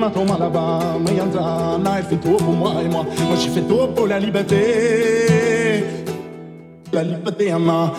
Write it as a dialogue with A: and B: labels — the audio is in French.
A: liberté, voilà. Attends, là-bas, Mayandra, elle fait tout pour moi et moi. Moi, j'ai fait tout pour la liberté. La liberté à ma.